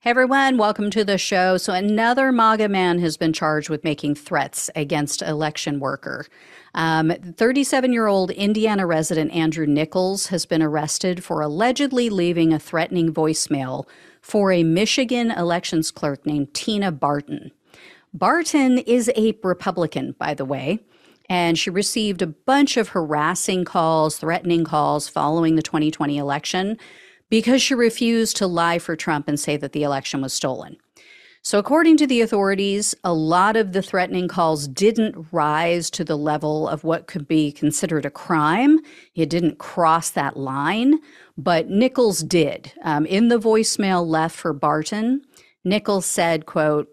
Hey everyone, welcome to the show. So, another MAGA man has been charged with making threats against election worker. 37 um, year old Indiana resident Andrew Nickels has been arrested for allegedly leaving a threatening voicemail for a Michigan elections clerk named Tina Barton. Barton is a Republican, by the way, and she received a bunch of harassing calls, threatening calls following the 2020 election because she refused to lie for Trump and say that the election was stolen. So, according to the authorities, a lot of the threatening calls didn't rise to the level of what could be considered a crime. It didn't cross that line, but Nickels did. Um, in the voicemail left for Barton, Nickels said, quote,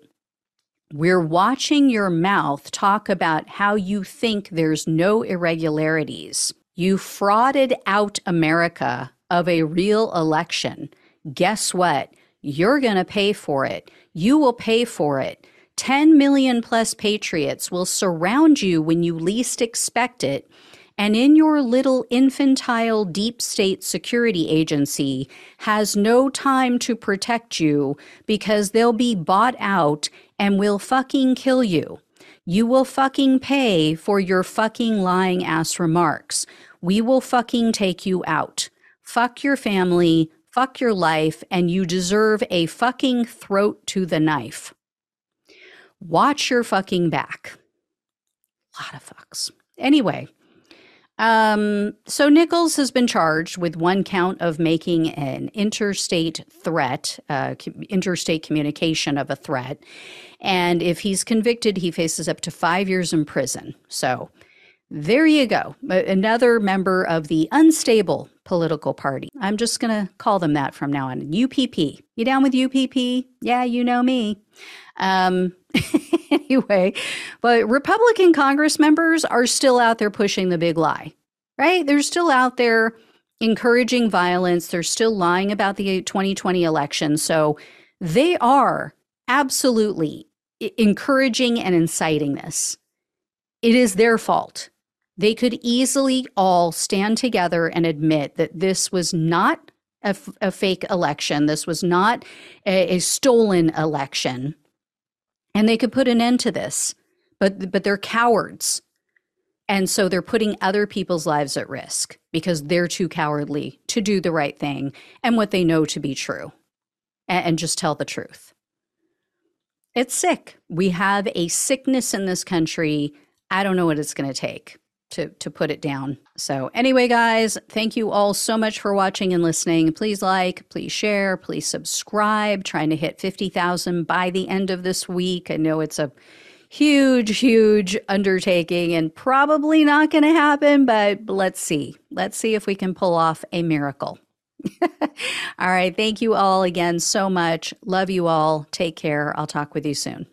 we're watching your mouth talk about how you think there's no irregularities. You frauded out America of a real election, guess what? You're going to pay for it. You will pay for it. 10 million plus patriots will surround you when you least expect it. And in your little infantile deep state security agency has no time to protect you because they'll be bought out and will fucking kill you. You will fucking pay for your fucking lying ass remarks. We will fucking take you out fuck your family, fuck your life, and you deserve a fucking throat to the knife. Watch your fucking back. A lot of fucks. Anyway, um, so Nickels has been charged with one count of making an interstate threat, uh, interstate communication of a threat. And if he's convicted, he faces up to five years in prison. So there you go. Another member of the unstable political party. I'm just going to call them that from now on. UPP. You down with UPP? Yeah, you know me. Um, anyway, but Republican Congress members are still out there pushing the big lie, right? They're still out there encouraging violence. They're still lying about the 2020 election. So they are absolutely encouraging and inciting this. It is their fault they could easily all stand together and admit that this was not a, f- a fake election. This was not a, a stolen election. And they could put an end to this. But, but they're cowards. And so they're putting other people's lives at risk because they're too cowardly to do the right thing and what they know to be true and, and just tell the truth. It's sick. We have a sickness in this country. I don't know what it's going to take to to put it down. So anyway, guys, thank you all so much for watching and listening. Please like, please share, please subscribe. Trying to hit 50,000 by the end of this week. I know it's a huge huge undertaking and probably not going to happen, but let's see. Let's see if we can pull off a miracle. all right, thank you all again so much. Love you all. Take care. I'll talk with you soon.